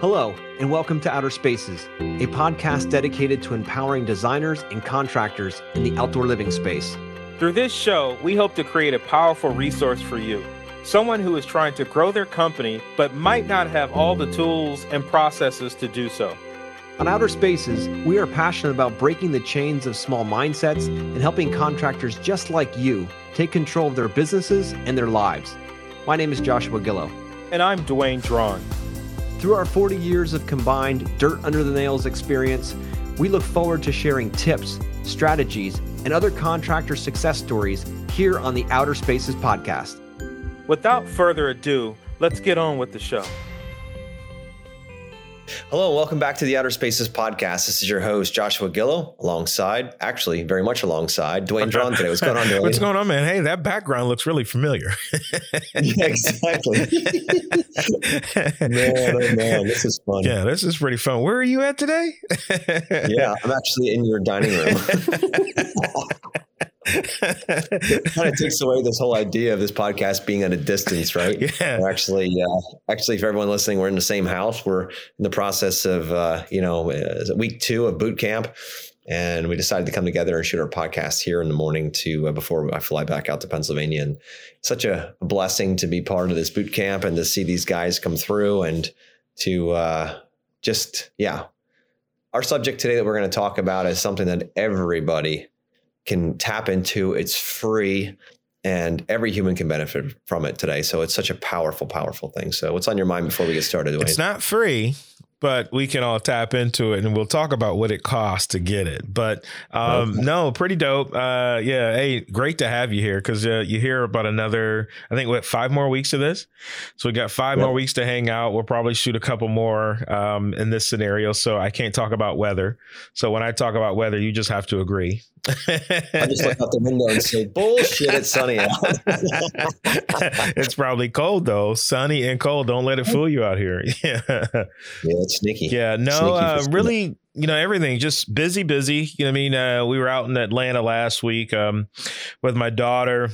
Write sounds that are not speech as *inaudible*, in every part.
Hello, and welcome to Outer Spaces, a podcast dedicated to empowering designers and contractors in the outdoor living space. Through this show, we hope to create a powerful resource for you. Someone who is trying to grow their company but might not have all the tools and processes to do so. On Outer Spaces, we are passionate about breaking the chains of small mindsets and helping contractors just like you take control of their businesses and their lives. My name is Joshua Gillow. And I'm Dwayne Drawn. Through our 40 years of combined dirt under the nails experience, we look forward to sharing tips, strategies, and other contractor success stories here on the Outer Spaces podcast. Without further ado, let's get on with the show. Hello, and welcome back to the Outer Spaces podcast. This is your host, Joshua Gillow, alongside, actually, very much alongside Dwayne Drawn today. What's going on, *laughs* Dwayne? What's going on, man? Hey, that background looks really familiar. *laughs* yeah, exactly. *laughs* man, oh man, this is fun. Yeah, this is pretty fun. Where are you at today? yeah, I'm actually in your dining room. *laughs* kind of takes away this whole idea of this podcast being at a distance, *laughs* right? Yeah. We're actually, uh, actually, for everyone listening, we're in the same house. We're in the process of, uh, you know, uh, week two of boot camp, and we decided to come together and shoot our podcast here in the morning to uh, before I fly back out to Pennsylvania. And such a blessing to be part of this boot camp and to see these guys come through and to uh, just, yeah. Our subject today that we're going to talk about is something that everybody can tap into. It's free and every human can benefit from it today. So it's such a powerful, powerful thing. So what's on your mind before we get started? It's not free, but we can all tap into it and we'll talk about what it costs to get it. But um, okay. no, pretty dope. Uh, yeah. Hey, great to have you here because uh, you hear about another, I think, what, five more weeks of this? So we got five yep. more weeks to hang out. We'll probably shoot a couple more um, in this scenario. So I can't talk about weather. So when I talk about weather, you just have to agree. I just look out the window and say, bullshit, it's sunny out. *laughs* it's probably cold though. Sunny and cold. Don't let it *laughs* fool you out here. *laughs* Yeah. Yeah, sneaky. Yeah, no, sneaky uh, really, you know, everything just busy, busy. You know, I mean, uh, we were out in Atlanta last week um, with my daughter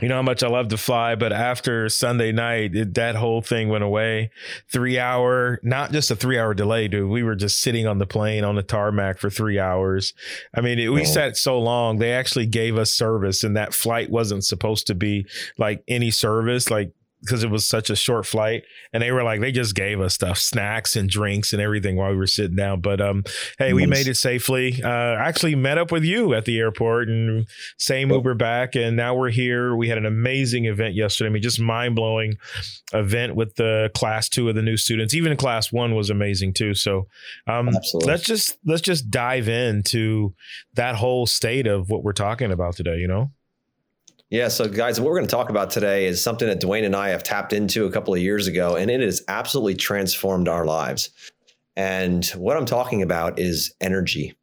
you know how much I love to fly, but after Sunday night, it, that whole thing went away. Three hour, not just a three hour delay, dude. We were just sitting on the plane on the tarmac for three hours. I mean, it, we oh. sat so long. They actually gave us service, and that flight wasn't supposed to be like any service. Like because it was such a short flight and they were like they just gave us stuff snacks and drinks and everything while we were sitting down but um hey nice. we made it safely. Uh actually met up with you at the airport and same uber back and now we're here. We had an amazing event yesterday. I mean just mind-blowing event with the class two of the new students. Even class one was amazing too. So um Absolutely. let's just let's just dive into that whole state of what we're talking about today you know yeah. So, guys, what we're going to talk about today is something that Dwayne and I have tapped into a couple of years ago, and it has absolutely transformed our lives. And what I'm talking about is energy,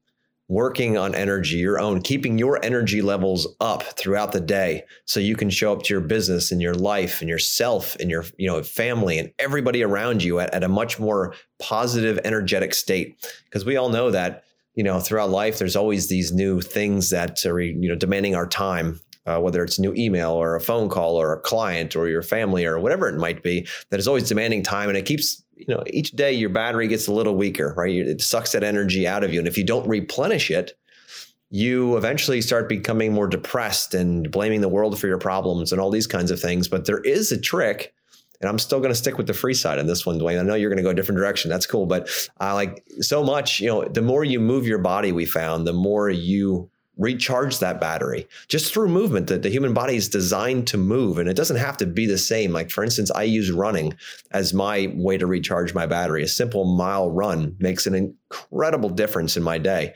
working on energy, your own, keeping your energy levels up throughout the day so you can show up to your business and your life and yourself and your you know family and everybody around you at, at a much more positive, energetic state. Because we all know that you know throughout life there's always these new things that are you know demanding our time uh, whether it's a new email or a phone call or a client or your family or whatever it might be, that is always demanding time. And it keeps, you know, each day your battery gets a little weaker, right? It sucks that energy out of you. And if you don't replenish it, you eventually start becoming more depressed and blaming the world for your problems and all these kinds of things. But there is a trick and I'm still going to stick with the free side on this one, Dwayne. I know you're going to go a different direction. That's cool, but I uh, like so much. You know, the more you move your body, we found the more you recharge that battery just through movement that the human body is designed to move. And it doesn't have to be the same. Like for instance i use running as my way to recharge my battery. A simple mile run makes an incredible difference in my day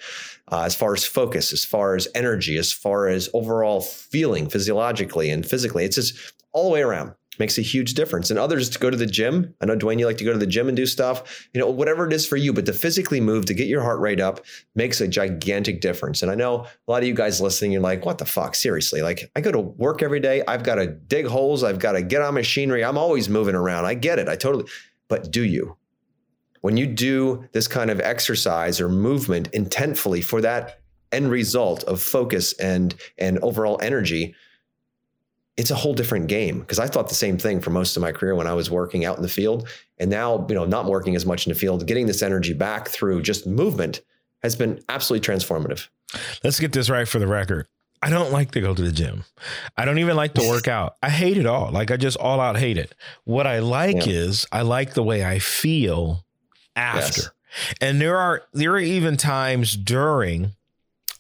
uh, as far as focus as far as energy as far as overall feeling physiologically and physically. It's just all the way around makes a huge difference. And others to go to the gym. I know Dwayne, you like to go to the gym and do stuff, you know, whatever it is for you, but to physically move, to get your heart rate up makes a gigantic difference. And I know a lot of you guys listening, you're like, what the fuck? Seriously. Like I go to work every day. I've got to dig holes. I've got to get on machinery. I'm always moving around. I get it. I totally, but do you? When you do this kind of exercise or movement intentfully for that end result of focus and and overall energy, it's a whole different game because I thought the same thing for most of my career when I was working out in the field. And now, you know, not working as much in the field, getting this energy back through just movement has been absolutely transformative. Let's get this right for the record. I don't like to go to the gym. I don't even like to work *laughs* out. I hate it all. Like I just all out hate it. What I like yeah. is I like the way I feel after. Yes. And there are there are even times during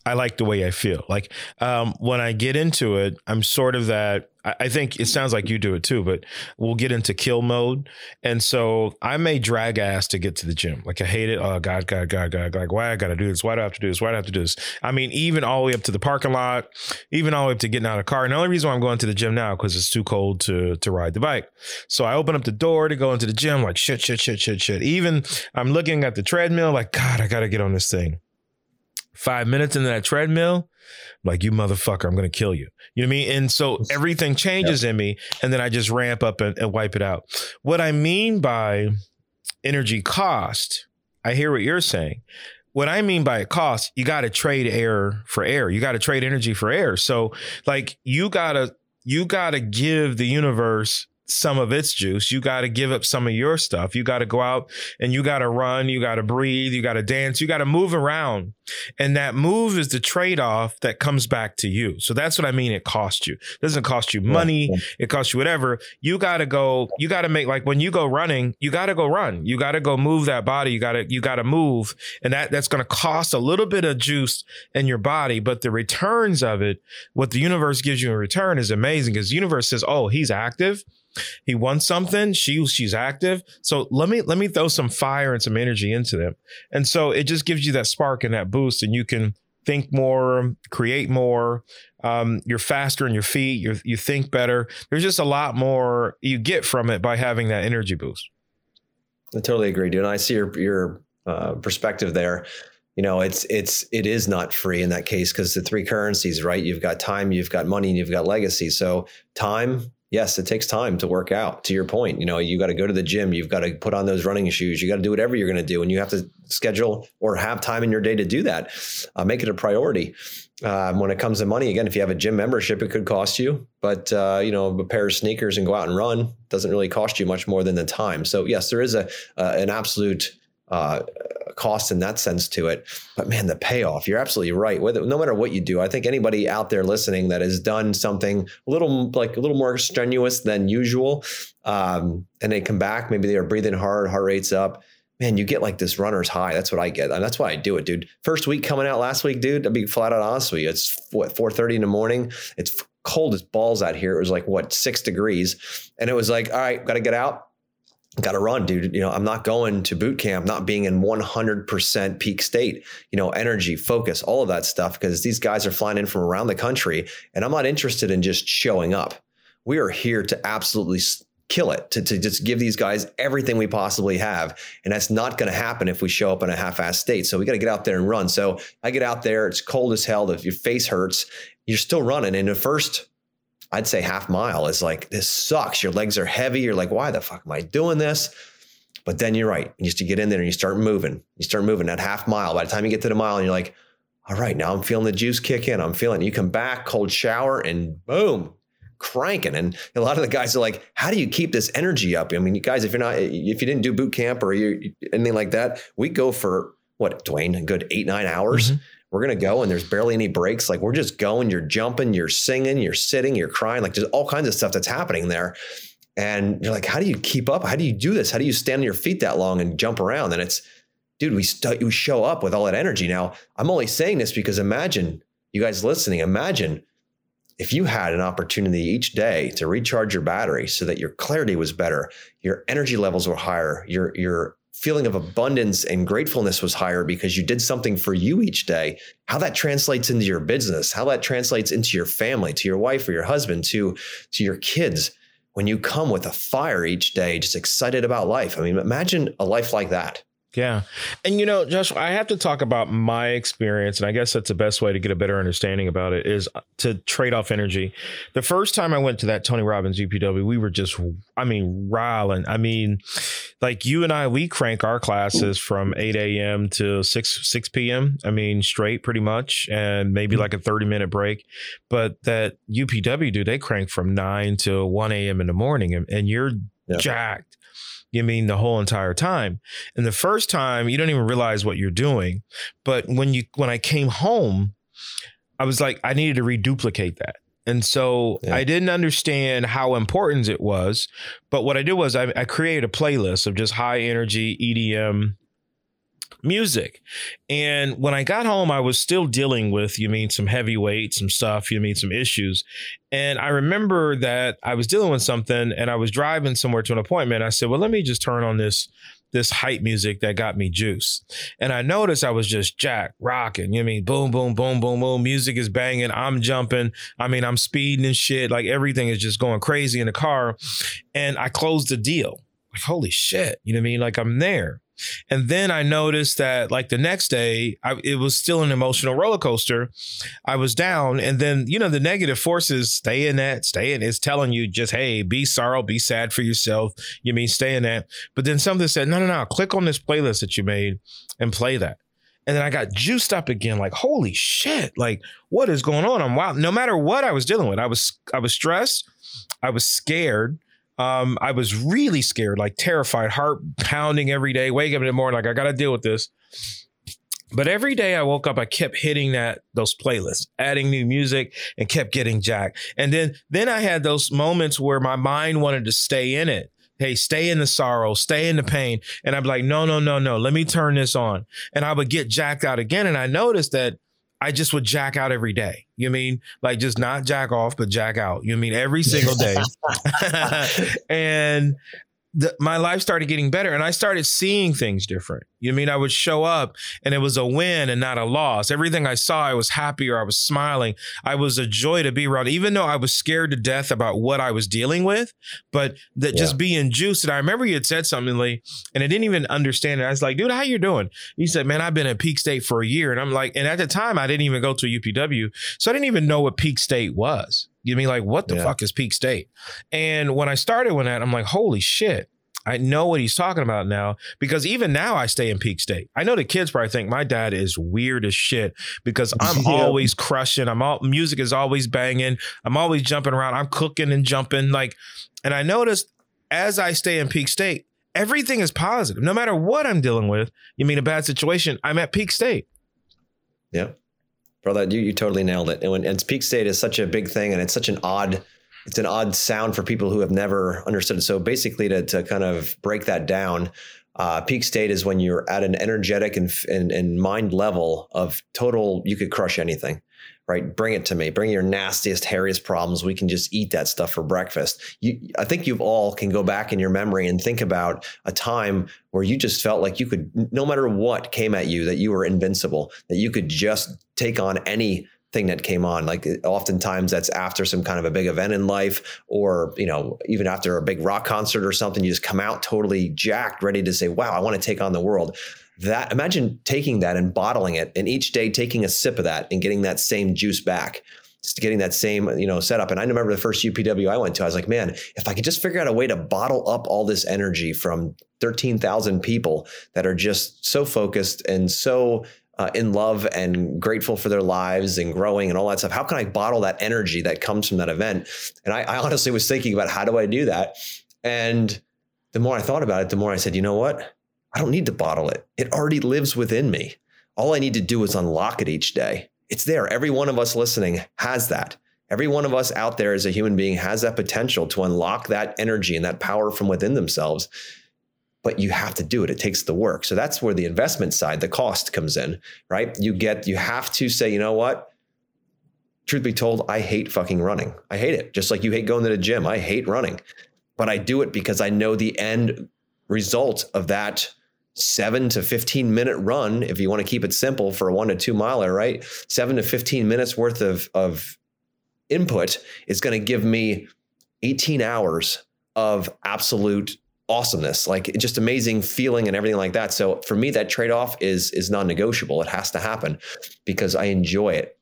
I like the way I feel. Like um, when I get into it, I'm sort of that. I think it sounds like you do it too, but we'll get into kill mode. And so I may drag ass to get to the gym. Like I hate it. Oh God, God, God, God. Like why I got to do this? Why do I have to do this? Why do I have to do this? I mean, even all the way up to the parking lot, even all the way up to getting out of the car. And the only reason why I'm going to the gym now because it's too cold to to ride the bike. So I open up the door to go into the gym. Like shit, shit, shit, shit, shit. Even I'm looking at the treadmill. Like God, I got to get on this thing five minutes into that treadmill, like you motherfucker, I'm gonna kill you. You know what I mean? And so everything changes yep. in me, and then I just ramp up and, and wipe it out. What I mean by energy cost, I hear what you're saying. What I mean by a cost, you got to trade air for air. You got to trade energy for air. So, like, you gotta you gotta give the universe some of its juice. You got to give up some of your stuff. You got to go out and you got to run. You got to breathe. You got to dance. You got to move around. And that move is the trade off that comes back to you. So that's what I mean. It costs you. It doesn't cost you money. It costs you whatever. You got to go, you got to make like when you go running, you got to go run. You got to go move that body. You got to, you got to move. And that, that's going to cost a little bit of juice in your body. But the returns of it, what the universe gives you in return is amazing because the universe says, oh, he's active he wants something. She she's active. So let me let me throw some fire and some energy into them. And so it just gives you that spark and that boost, and you can think more, create more. Um, you're faster in your feet. You you think better. There's just a lot more you get from it by having that energy boost. I totally agree, dude. And I see your your uh, perspective there. You know, it's it's it is not free in that case because the three currencies, right? You've got time, you've got money, and you've got legacy. So time, yes, it takes time to work out. To your point, you know, you got to go to the gym, you've got to put on those running shoes, you got to do whatever you're going to do, and you have to schedule or have time in your day to do that. Uh, make it a priority. Um, when it comes to money, again, if you have a gym membership, it could cost you, but uh, you know, a pair of sneakers and go out and run doesn't really cost you much more than the time. So yes, there is a uh, an absolute uh, cost in that sense to it. But man, the payoff, you're absolutely right. Whether, no matter what you do, I think anybody out there listening that has done something a little like a little more strenuous than usual, um, and they come back, maybe they are breathing hard, heart rate's up. Man, you get like this runner's high. That's what I get. And that's why I do it, dude. First week coming out last week, dude, I'll be flat out honest with you. It's what, 4.30 in the morning. It's cold as balls out here. It was like, what, six degrees. And it was like, all right, got to get out got to run, dude. You know, I'm not going to boot camp, not being in 100% peak state, you know, energy, focus, all of that stuff, because these guys are flying in from around the country and I'm not interested in just showing up. We are here to absolutely kill it, to, to just give these guys everything we possibly have. And that's not going to happen if we show up in a half assed state. So we got to get out there and run. So I get out there, it's cold as hell. If your face hurts, you're still running. In the first I'd say half mile is like, this sucks. Your legs are heavy. You're like, why the fuck am I doing this? But then you're right. You just get in there and you start moving. You start moving that half mile. By the time you get to the mile, and you're like, all right, now I'm feeling the juice kick in. I'm feeling. You come back, cold shower, and boom, cranking. And a lot of the guys are like, how do you keep this energy up? I mean, you guys, if you're not, if you didn't do boot camp or you anything like that, we go for what, Dwayne, a good eight, nine hours. Mm-hmm we're going to go and there's barely any breaks. Like we're just going, you're jumping, you're singing, you're sitting, you're crying, like there's all kinds of stuff that's happening there. And you're like, how do you keep up? How do you do this? How do you stand on your feet that long and jump around? And it's, dude, we, st- we show up with all that energy. Now, I'm only saying this because imagine you guys listening, imagine if you had an opportunity each day to recharge your battery so that your clarity was better, your energy levels were higher, your, your feeling of abundance and gratefulness was higher because you did something for you each day how that translates into your business how that translates into your family to your wife or your husband to to your kids when you come with a fire each day just excited about life i mean imagine a life like that yeah. And you know, Josh, I have to talk about my experience, and I guess that's the best way to get a better understanding about it is uh, to trade off energy. The first time I went to that Tony Robbins UPW, we were just, I mean, riling. I mean, like you and I, we crank our classes from 8 a.m. to 6 6 p.m. I mean, straight pretty much, and maybe mm-hmm. like a 30 minute break. But that UPW do they crank from 9 to 1 a.m. in the morning, and, and you're yeah. jacked. You mean the whole entire time. And the first time you don't even realize what you're doing. But when you when I came home, I was like, I needed to reduplicate that. And so yeah. I didn't understand how important it was. But what I did was I, I created a playlist of just high energy EDM music. And when I got home, I was still dealing with, you mean, some heavy weight, some stuff, you mean, some issues. And I remember that I was dealing with something and I was driving somewhere to an appointment. I said, well, let me just turn on this this hype music that got me juice. And I noticed I was just jack rocking. You know I mean boom, boom, boom, boom, boom. Music is banging. I'm jumping. I mean, I'm speeding and shit. Like everything is just going crazy in the car. And I closed the deal. Like, holy shit. You know what I mean? Like I'm there. And then I noticed that like the next day, I, it was still an emotional roller coaster. I was down, and then you know the negative forces stay in that, stay in. It's telling you just hey, be sorrow, be sad for yourself. You mean stay in that. But then something said, no, no, no, click on this playlist that you made and play that. And then I got juiced up again, like holy shit, like what is going on? I'm wild. No matter what I was dealing with, I was I was stressed, I was scared. Um, I was really scared, like terrified, heart pounding every day, wake up in the morning, like I got to deal with this. But every day I woke up, I kept hitting that those playlists, adding new music, and kept getting jacked. And then then I had those moments where my mind wanted to stay in it. Hey, stay in the sorrow, stay in the pain. And I'm like, no, no, no, no. Let me turn this on. And I would get jacked out again. And I noticed that I just would jack out every day. You mean like just not jack off, but jack out. You mean every single day. *laughs* *laughs* and the, my life started getting better and I started seeing things different. You mean I would show up and it was a win and not a loss. Everything I saw, I was happy or I was smiling. I was a joy to be around, even though I was scared to death about what I was dealing with. But that yeah. just being juiced. And I remember you had said something, Lee, and I didn't even understand it. I was like, dude, how you doing? You said, man, I've been at Peak State for a year. And I'm like, and at the time I didn't even go to UPW. So I didn't even know what Peak State was. You mean like what the yeah. fuck is Peak State? And when I started with that, I'm like, holy shit. I know what he's talking about now because even now I stay in Peak State. I know the kids probably think my dad is weird as shit because *laughs* I'm yeah. always crushing. I'm all music is always banging. I'm always jumping around. I'm cooking and jumping like, and I noticed as I stay in Peak State, everything is positive. No matter what I'm dealing with, you mean a bad situation, I'm at Peak State. Yeah brother, you, you totally nailed it. And when and peak state is such a big thing, and it's such an odd, it's an odd sound for people who have never understood it. So basically, to to kind of break that down, uh, peak state is when you're at an energetic and, and, and mind level of total. You could crush anything right? Bring it to me. Bring your nastiest, hairiest problems. We can just eat that stuff for breakfast. You, I think you've all can go back in your memory and think about a time where you just felt like you could, no matter what came at you, that you were invincible, that you could just take on any thing that came on like oftentimes that's after some kind of a big event in life or you know even after a big rock concert or something you just come out totally jacked ready to say wow i want to take on the world. That imagine taking that and bottling it and each day taking a sip of that and getting that same juice back. Just getting that same you know setup. And i remember the first upw i went to i was like man if i could just figure out a way to bottle up all this energy from 13000 people that are just so focused and so uh, in love and grateful for their lives and growing and all that stuff how can i bottle that energy that comes from that event and I, I honestly was thinking about how do i do that and the more i thought about it the more i said you know what I don't need to bottle it. It already lives within me. All I need to do is unlock it each day. It's there. Every one of us listening has that. Every one of us out there as a human being has that potential to unlock that energy and that power from within themselves. But you have to do it. It takes the work. So that's where the investment side, the cost comes in, right? You get, you have to say, you know what? Truth be told, I hate fucking running. I hate it. Just like you hate going to the gym. I hate running. But I do it because I know the end result of that seven to 15 minute run, if you want to keep it simple for a one to two miler, right? Seven to 15 minutes worth of, of input is going to give me 18 hours of absolute awesomeness, like just amazing feeling and everything like that. So for me, that trade off is, is non negotiable. It has to happen because I enjoy it.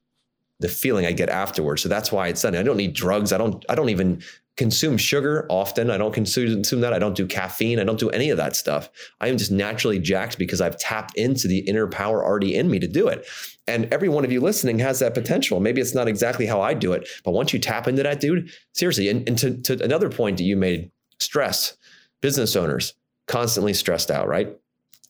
The feeling I get afterwards. So that's why it's done. I don't need drugs. I don't, I don't even consume sugar often. I don't consume, consume that. I don't do caffeine. I don't do any of that stuff. I am just naturally jacked because I've tapped into the inner power already in me to do it. And every one of you listening has that potential. Maybe it's not exactly how I do it, but once you tap into that, dude, seriously. And, and to, to another point that you made, stress, business owners constantly stressed out, right?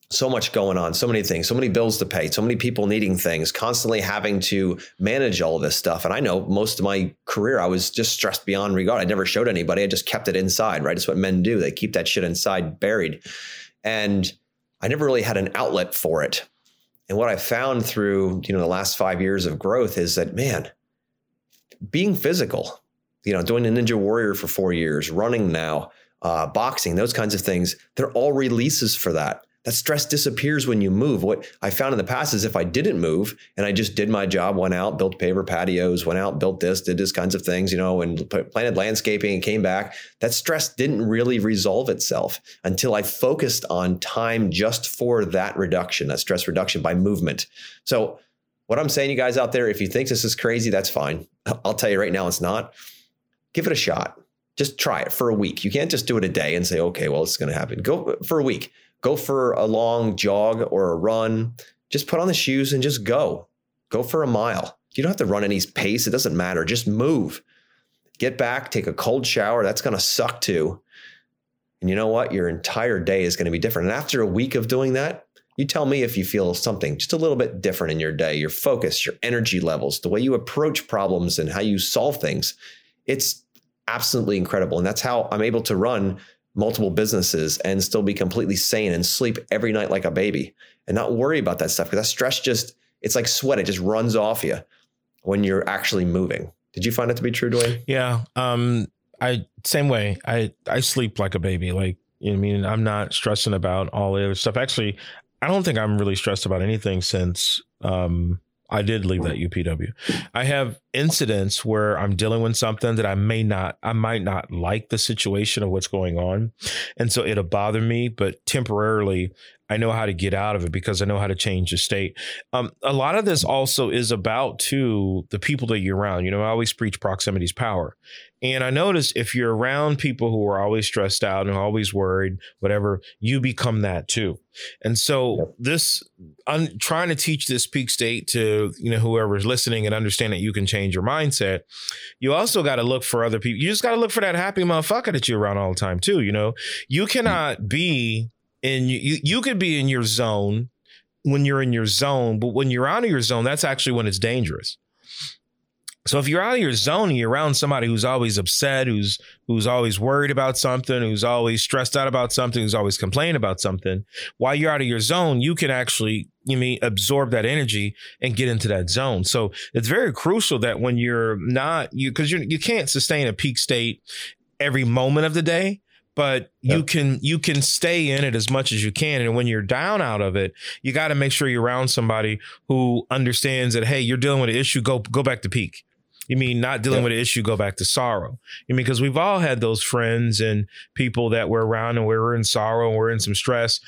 so much going on, so many things, so many bills to pay, so many people needing things, constantly having to manage all this stuff. And I know most of my career, I was just stressed beyond regard. I never showed anybody. I just kept it inside, right? It's what men do. They keep that shit inside buried. And I never really had an outlet for it. And what I found through, you know, the last five years of growth is that, man, being physical, you know, doing a Ninja Warrior for four years, running now, uh, boxing, those kinds of things, they're all releases for that that stress disappears when you move. What I found in the past is if I didn't move and I just did my job, went out, built paver patios, went out, built this, did this kinds of things, you know, and planted landscaping and came back, that stress didn't really resolve itself until I focused on time just for that reduction, that stress reduction by movement. So, what I'm saying, you guys out there, if you think this is crazy, that's fine. I'll tell you right now, it's not. Give it a shot. Just try it for a week. You can't just do it a day and say, okay, well, it's going to happen. Go for a week go for a long jog or a run. Just put on the shoes and just go. Go for a mile. You don't have to run any pace. It doesn't matter. Just move. Get back, take a cold shower. That's going to suck too. And you know what? Your entire day is going to be different. And after a week of doing that, you tell me if you feel something just a little bit different in your day, your focus, your energy levels, the way you approach problems and how you solve things. It's absolutely incredible. And that's how I'm able to run multiple businesses and still be completely sane and sleep every night like a baby and not worry about that stuff. Because that stress just it's like sweat. It just runs off you when you're actually moving. Did you find it to be true dwayne? Yeah um i same way. I i sleep like a baby. Like you know i mean? I'm not stressing about all the other stuff. Actually i don't think i'm really stressed about anything since um I did leave that UPW. I have incidents where I'm dealing with something that I may not, I might not like the situation of what's going on. And so it'll bother me, but temporarily I know how to get out of it because I know how to change the state. Um, a lot of this also is about to the people that you're around. You know, I always preach proximity's power. And I notice if you're around people who are always stressed out and always worried, whatever, you become that too. And so yep. this, I'm trying to teach this peak state to, you know, whoever's listening and understand that you can change your mindset. You also got to look for other people. You just got to look for that happy motherfucker that you're around all the time too. You know, you cannot be and you, you, could be in your zone when you're in your zone, but when you're out of your zone, that's actually when it's dangerous. So if you're out of your zone and you're around somebody who's always upset, who's who's always worried about something, who's always stressed out about something, who's always complaining about something, while you're out of your zone, you can actually you mean absorb that energy and get into that zone. So it's very crucial that when you're not you because you you can't sustain a peak state every moment of the day but you can you can stay in it as much as you can. And when you're down out of it you got to make sure you're around somebody who understands that hey you're dealing with an issue go go back to peak. You mean not dealing with an issue go back to sorrow. You mean because we've all had those friends and people that were around and we were in sorrow and we're in some stress.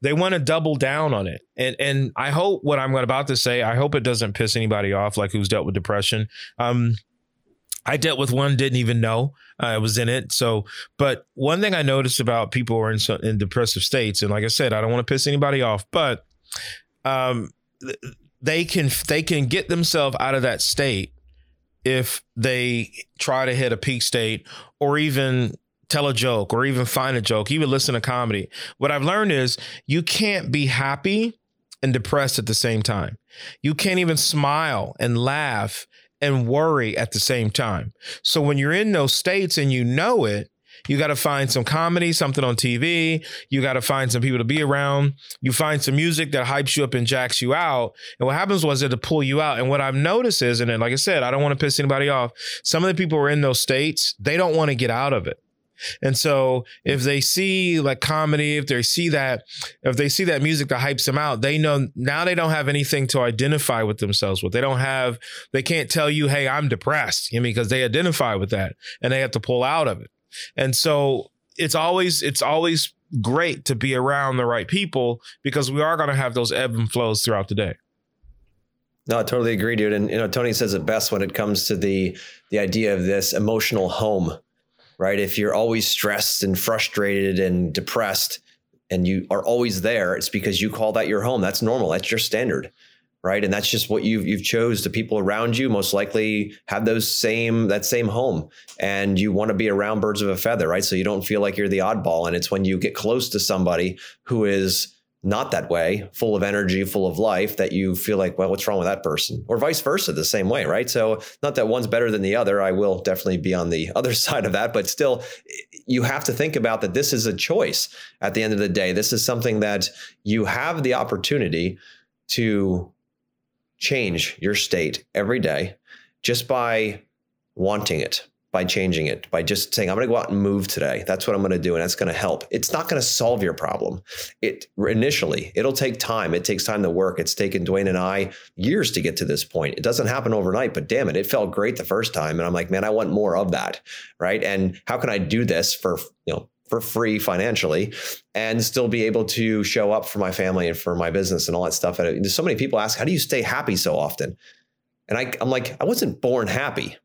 They want to double down on it. And and i hope what i'm about to say i hope it doesn't piss anybody off like who's dealt with depression. Um I dealt with one, didn't even know I was in it. So, but one thing I noticed about people who are in, in depressive states, and like I said, I don't want to piss anybody off, but um, they can they can get themselves out of that state if they try to hit a peak state or even tell a joke or even find a joke, even listen to comedy. What I've learned is you can't be happy and depressed at the same time. You can't even smile and laugh and worry at the same time. So when you're in those states and you know it, you got to find some comedy, something on TV. You got to find some people to be around. You find some music that hypes you up and jacks you out. And what happens was it to pull you out. And what I've noticed is, and like I said, I don't want to piss anybody off. Some of the people who are in those states, they don't want to get out of it. And so if they see like comedy, if they see that, if they see that music that hypes them out, they know now they don't have anything to identify with themselves with. They don't have, they can't tell you, hey, I'm depressed, you know, because they identify with that and they have to pull out of it. And so it's always, it's always great to be around the right people because we are going to have those ebb and flows throughout the day. No, I totally agree, dude. And you know, Tony says it best when it comes to the the idea of this emotional home right? If you're always stressed and frustrated and depressed and you are always there, it's because you call that your home. That's normal. That's your standard. Right. And that's just what you've you've chose. The people around you most likely have those same that same home. And you want to be around birds of a feather, right? So you don't feel like you're the oddball. And it's when you get close to somebody who is not that way, full of energy, full of life, that you feel like, well, what's wrong with that person? Or vice versa, the same way, right? So, not that one's better than the other. I will definitely be on the *laughs* other side of that, but still, you have to think about that this is a choice at the end of the day. This is something that you have the opportunity to change your state every day just by wanting it by changing it, by just saying, I'm going to go out and move today. That's what I'm going to do. And that's going to help. It's not going to solve your problem. It initially, it'll take time. It takes time to work. It's taken Dwayne and I years to get to this point. It doesn't happen overnight, but damn it, it felt great the first time. And I'm like, man, I want more of that. Right. And how can I do this for, you know, for free financially and still be able to show up for my family and for my business and all that stuff. And so many people ask, how do you stay happy so often? And I, I'm like, I wasn't born happy.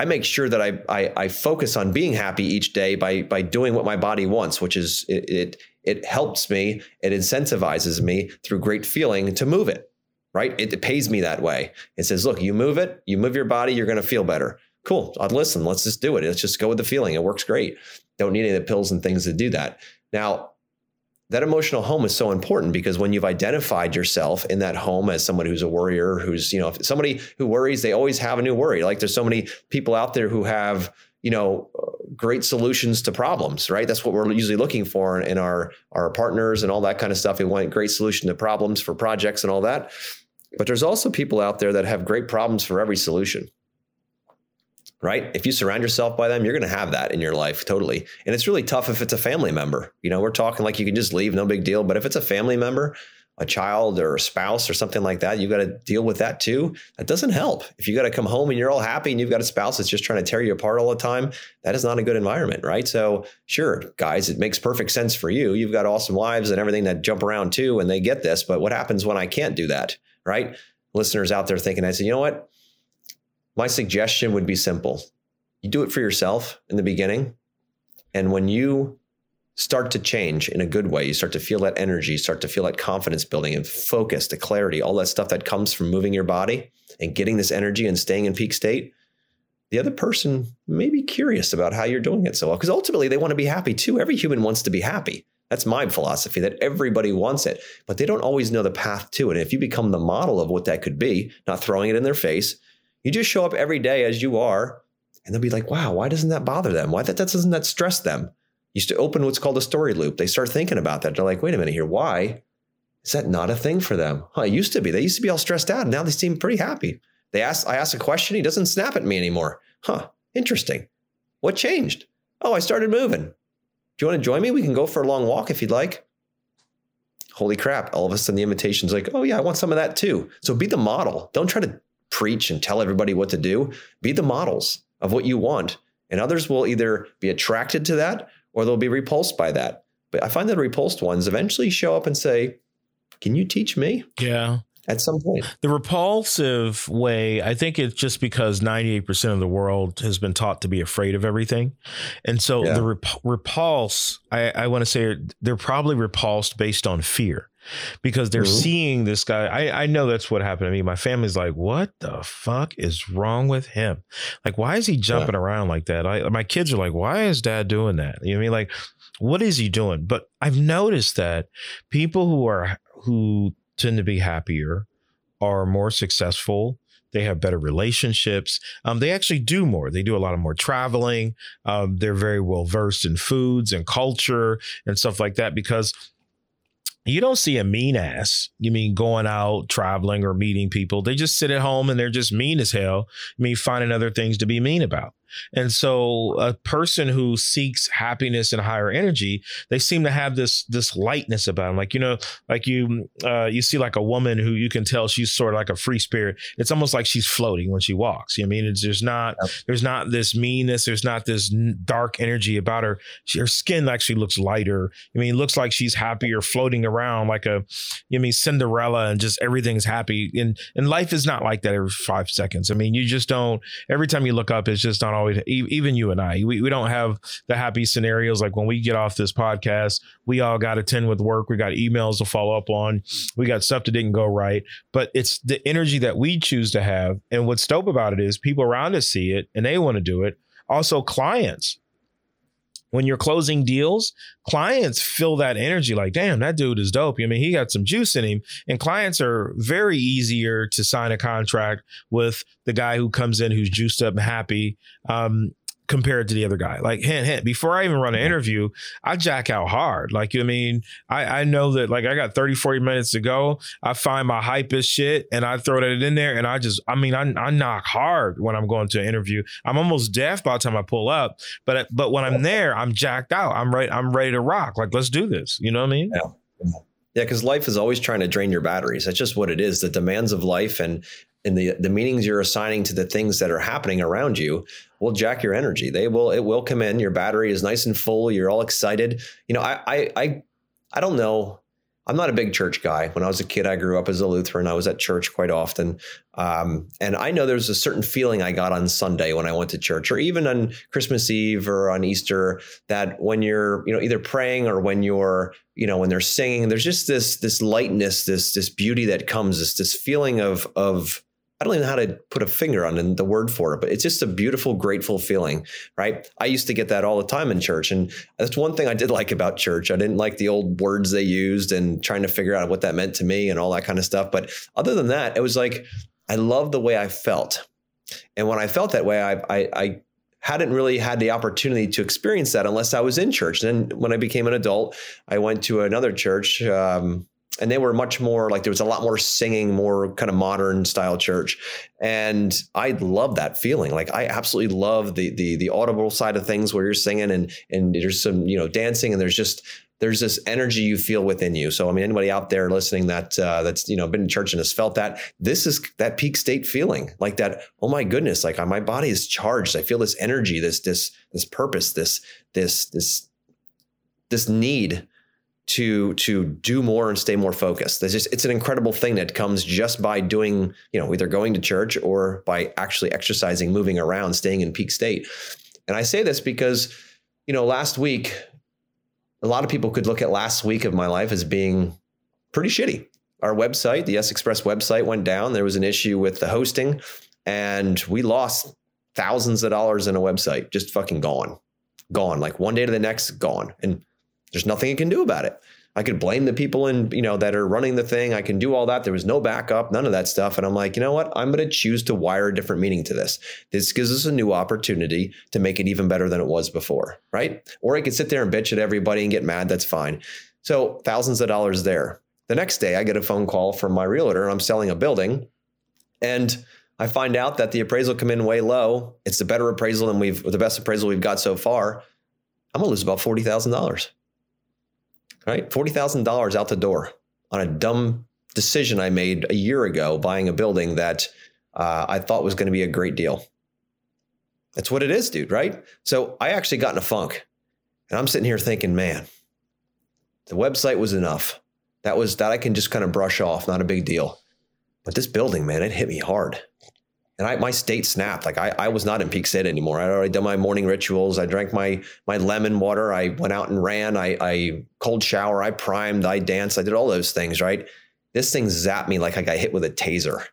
I make sure that I, I, I focus on being happy each day by by doing what my body wants, which is it, it it helps me, it incentivizes me through great feeling to move it. Right? It, it pays me that way. It says, look, you move it, you move your body, you're going to feel better. Cool. I'd listen. Let's just do it. Let's just go with the feeling. It works great. Don't need any of the pills and things to do that. Now, that emotional home is so important because when you've identified yourself in that home as someone who's a worrier, who's, you know, somebody who worries, they always have a new worry. Like there's so many people out there who have, you know, uh, great solutions to problems, right? That's what we're usually looking for in our our partners and all that kind of stuff. We want great solution to problems for projects and all that. But there's also people out there that have great problems for every solution right? If you surround yourself by them, you're going to have that in your life totally. And it's really tough if it's a family member. You know, we're talking like you can just leave, no big deal. But if it's a family member, a child or a spouse or something like that, you've got to deal with that too. That doesn't help. If you got to come home and you're all happy and you've got a spouse that's just trying to tear you apart all the time, that is not a good environment, right? So, sure, guys, it makes perfect sense for you. You've got awesome wives and everything that jump around too, and they get this. But what happens when I can't do that, right? Listeners out there thinking, I said, you know what? My suggestion would be simple. You do it for yourself in the beginning. And when you start to change in a good way, you start to feel that energy, start to feel that confidence building and focus, the clarity, all that stuff that comes from moving your body and getting this energy and staying in peak state. The other person may be curious about how you're doing it so well because ultimately they want to be happy too. Every human wants to be happy. That's my philosophy that everybody wants it, but they don't always know the path to it. And if you become the model of what that could be, not throwing it in their face, you just show up every day as you are, and they'll be like, wow, why doesn't that bother them? Why that, that doesn't that stress them? Used to open what's called a story loop. They start thinking about that. They're like, wait a minute here, why is that not a thing for them? Huh, it used to be. They used to be all stressed out. And now they seem pretty happy. They ask, I ask a question, he doesn't snap at me anymore. Huh, interesting. What changed? Oh, I started moving. Do you want to join me? We can go for a long walk if you'd like. Holy crap. All of a sudden the invitation's like, oh yeah, I want some of that too. So be the model. Don't try to preach and tell everybody what to do. Be the models of what you want. And others will either be attracted to that or they'll be repulsed by that. But I find that repulsed ones eventually show up and say, Can you teach me? Yeah. At some point. The repulsive way, I think it's just because 98% of the world has been taught to be afraid of everything. And so yeah. the rep- repulse, I, I want to say they're probably repulsed based on fear because they're mm-hmm. seeing this guy. I, I know that's what happened to me. My family's like, what the fuck is wrong with him? Like, why is he jumping yeah. around like that? I, my kids are like, why is dad doing that? You know what I mean? Like, what is he doing? But I've noticed that people who are, who tend to be happier are more successful they have better relationships. Um, they actually do more. They do a lot of more traveling. Um, they're very well versed in foods and culture and stuff like that because you don't see a mean ass. You mean going out traveling or meeting people? They just sit at home and they're just mean as hell. I mean, finding other things to be mean about. And so a person who seeks happiness and higher energy, they seem to have this this lightness about them. Like, you know, like you uh, you see like a woman who you can tell she's sort of like a free spirit. It's almost like she's floating when she walks. You know I mean? It's, there's not yep. there's not this meanness, there's not this dark energy about her. She, her skin actually looks lighter. I mean, it looks like she's happier floating around like a you know, I mean Cinderella and just everything's happy. And and life is not like that every five seconds. I mean, you just don't every time you look up, it's just not always even you and I we, we don't have the happy scenarios. Like when we get off this podcast we all got to tend with work. We got emails to follow up on. We got stuff that didn't go right. But it's the energy that we choose to have. And what's dope about it is people around us see it and they want to do it. Also clients when you're closing deals, clients feel that energy like, damn, that dude is dope. I mean, he got some juice in him. And clients are very easier to sign a contract with the guy who comes in who's juiced up and happy. Um, compared to the other guy. Like hint, hint, before I even run an interview, I jack out hard. Like, I mean, I, I know that like I got 30, 40 minutes to go. I find my hype is shit and I throw that in there and I just, I mean, I, I knock hard when I'm going to an interview. I'm almost deaf by the time I pull up, but, but when I'm there, I'm jacked out. I'm ready. I'm ready to rock. Like, let's do this. You know what I mean? Yeah. Yeah, because life is always trying to drain your batteries. That's just what it is. The demands of life and and the the meanings you're assigning to the things that are happening around you will jack your energy. They will it will come in. Your battery is nice and full. You're all excited. You know, I I I, I don't know. I'm not a big church guy. When I was a kid, I grew up as a Lutheran. I was at church quite often. Um, and I know there's a certain feeling I got on Sunday when I went to church, or even on Christmas Eve or on Easter, that when you're, you know, either praying or when you're, you know, when they're singing, there's just this this lightness, this this beauty that comes, this this feeling of of I don't even know how to put a finger on the word for it, but it's just a beautiful, grateful feeling, right? I used to get that all the time in church. And that's one thing I did like about church. I didn't like the old words they used and trying to figure out what that meant to me and all that kind of stuff. But other than that, it was like, I love the way I felt. And when I felt that way, I, I, I hadn't really had the opportunity to experience that unless I was in church. Then when I became an adult, I went to another church. Um, and they were much more like there was a lot more singing, more kind of modern style church, and I love that feeling. Like I absolutely love the the the audible side of things where you're singing and and there's some you know dancing and there's just there's this energy you feel within you. So I mean, anybody out there listening that uh, that's you know been in church and has felt that this is that peak state feeling, like that. Oh my goodness, like my body is charged. I feel this energy, this this this purpose, this this this this need to to do more and stay more focused. It's just it's an incredible thing that comes just by doing, you know, either going to church or by actually exercising, moving around, staying in peak state. And I say this because, you know, last week, a lot of people could look at last week of my life as being pretty shitty. Our website, the S Express website, went down. There was an issue with the hosting, and we lost thousands of dollars in a website, just fucking gone, gone. Like one day to the next, gone. And there's nothing I can do about it. I could blame the people in, you know, that are running the thing. I can do all that. There was no backup, none of that stuff. And I'm like, you know what? I'm going to choose to wire a different meaning to this. This gives us a new opportunity to make it even better than it was before, right? Or I could sit there and bitch at everybody and get mad. That's fine. So thousands of dollars there. The next day, I get a phone call from my realtor. I'm selling a building, and I find out that the appraisal come in way low. It's the better appraisal than we've, the best appraisal we've got so far. I'm gonna lose about forty thousand dollars right? $40,000 out the door on a dumb decision I made a year ago buying a building that uh, I thought was going to be a great deal. That's what it is, dude, right? So I actually got in a funk and I'm sitting here thinking, man, the website was enough. That was that I can just kind of brush off, not a big deal. But this building, man, it hit me hard and I, my state snapped. Like I, I was not in peak state anymore. I'd already done my morning rituals. I drank my my lemon water. I went out and ran. I, I cold shower. I primed. I danced. I did all those things. Right. This thing zapped me like I got hit with a taser.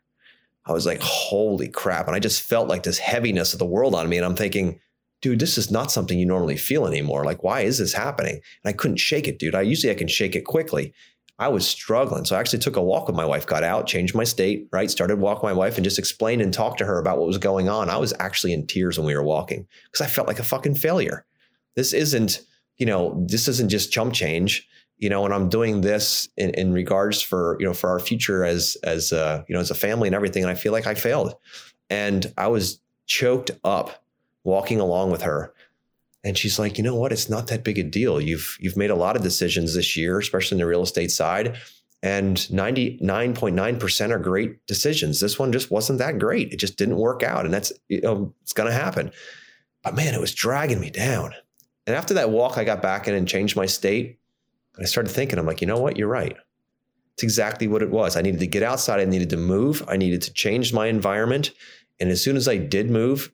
I was like, holy crap! And I just felt like this heaviness of the world on me. And I'm thinking, dude, this is not something you normally feel anymore. Like, why is this happening? And I couldn't shake it, dude. I usually I can shake it quickly. I was struggling. So I actually took a walk with my wife, got out, changed my state, right? Started walking with my wife and just explained and talked to her about what was going on. I was actually in tears when we were walking because I felt like a fucking failure. This isn't, you know, this isn't just chump change, you know, and I'm doing this in, in regards for, you know, for our future as, as, uh, you know, as a family and everything. And I feel like I failed. And I was choked up walking along with her and she's like, you know what? It's not that big a deal. You've you've made a lot of decisions this year, especially in the real estate side. And 99.9% are great decisions. This one just wasn't that great. It just didn't work out. And that's you know, it's gonna happen. But man, it was dragging me down. And after that walk, I got back in and changed my state. And I started thinking, I'm like, you know what? You're right. It's exactly what it was. I needed to get outside. I needed to move. I needed to change my environment. And as soon as I did move,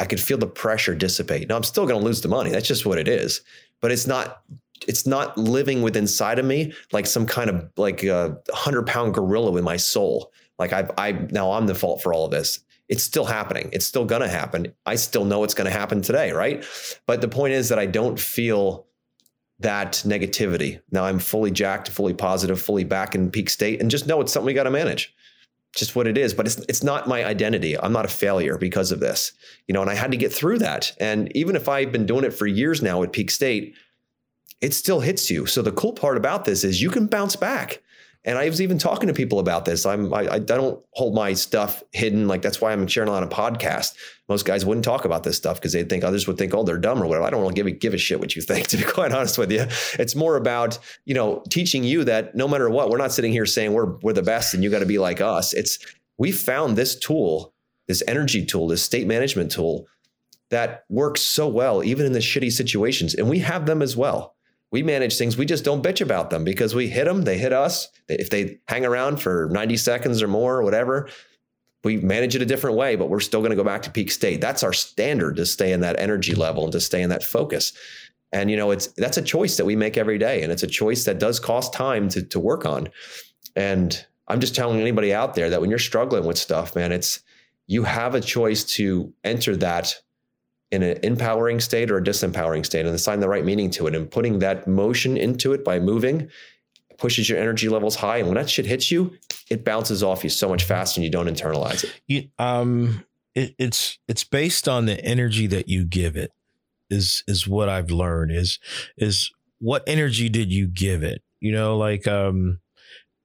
I could feel the pressure dissipate. Now I'm still going to lose the money. That's just what it is. But it's not it's not living with inside of me like some kind of like a hundred pound gorilla with my soul. Like I I now I'm the fault for all of this. It's still happening. It's still going to happen. I still know it's going to happen today, right? But the point is that I don't feel that negativity. Now I'm fully jacked, fully positive, fully back in peak state, and just know it's something we got to manage just what it is but it's it's not my identity. I'm not a failure because of this you know and i had to get through that. And even if i've been doing it for years now at peak state it still hits you. So the cool part about this is you can bounce back and I was even talking to people about this. I'm I, I don't hold my stuff hidden. Like that's why I'm sharing a podcast. Most guys wouldn't talk about this stuff because they'd think others would think, oh, they're dumb or whatever. I don't really give a give a shit what you think, *laughs* to be quite honest with you. It's more about, you know, teaching you that no matter what, we're not sitting here saying we're we're the best and you got to be like us. It's we found this tool, this energy tool, this state management tool that works so well, even in the shitty situations. And we have them as well we manage things. We just don't bitch about them because we hit them, they hit us. If they hang around for 90 seconds or more or whatever, we manage it a different way, but we're still going to go back to peak state. That's our standard to stay in that energy level and to stay in that focus. And you know, it's that's a choice that we make every day, and it's a choice that does cost time to to work on. And I'm just telling anybody out there that when you're struggling with stuff, man, it's you have a choice to enter that in an empowering state or a disempowering state and assign the right meaning to it and putting that motion into it by moving pushes your energy levels high and when that shit hits you it bounces off you so much faster and you don't internalize it. You, um it, it's it's based on the energy that you give it is is what i've learned is is what energy did you give it? You know like um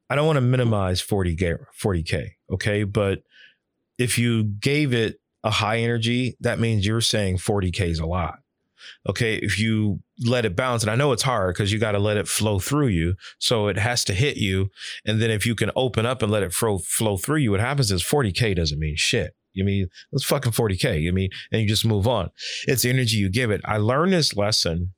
i don't want to minimize 40k 40k okay? But if you gave it a high energy, that means you're saying 40K is a lot. Okay. If you let it bounce, and I know it's hard because you got to let it flow through you. So it has to hit you. And then if you can open up and let it flow, flow through you, what happens is 40K doesn't mean shit. You mean it's fucking 40K. You mean, and you just move on. It's the energy you give it. I learned this lesson.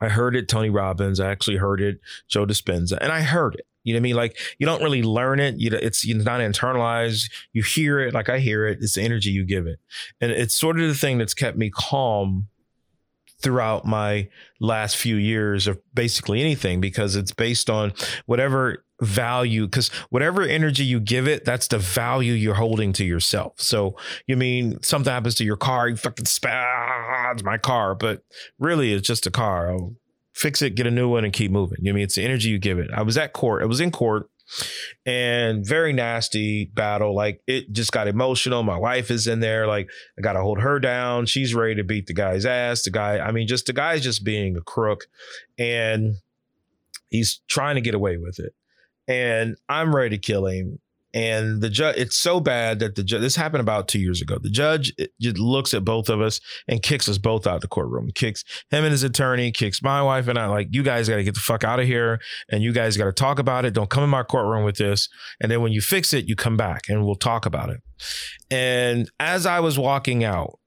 I heard it, Tony Robbins. I actually heard it, Joe Dispenza, and I heard it. You know what I mean? Like you don't really learn it. You know, it's it's not internalized. You hear it, like I hear it. It's the energy you give it, and it's sort of the thing that's kept me calm throughout my last few years of basically anything because it's based on whatever value because whatever energy you give it that's the value you're holding to yourself so you mean something happens to your car you fucking spaz ah, it's my car but really it's just a car I'll fix it, get a new one, and keep moving. You know I mean it's the energy you give it. I was at court. I was in court and very nasty battle. Like it just got emotional. My wife is in there. Like I got to hold her down. She's ready to beat the guy's ass. The guy, I mean, just the guy's just being a crook and he's trying to get away with it. And I'm ready to kill him and the judge it's so bad that the judge this happened about two years ago. The judge looks at both of us and kicks us both out of the courtroom. Kicks him and his attorney kicks my wife and i like you guys got to get the fuck out of here and you guys got to talk about it. Don't come in my courtroom with this. And then when you fix it you come back and we'll talk about it. And as i was walking out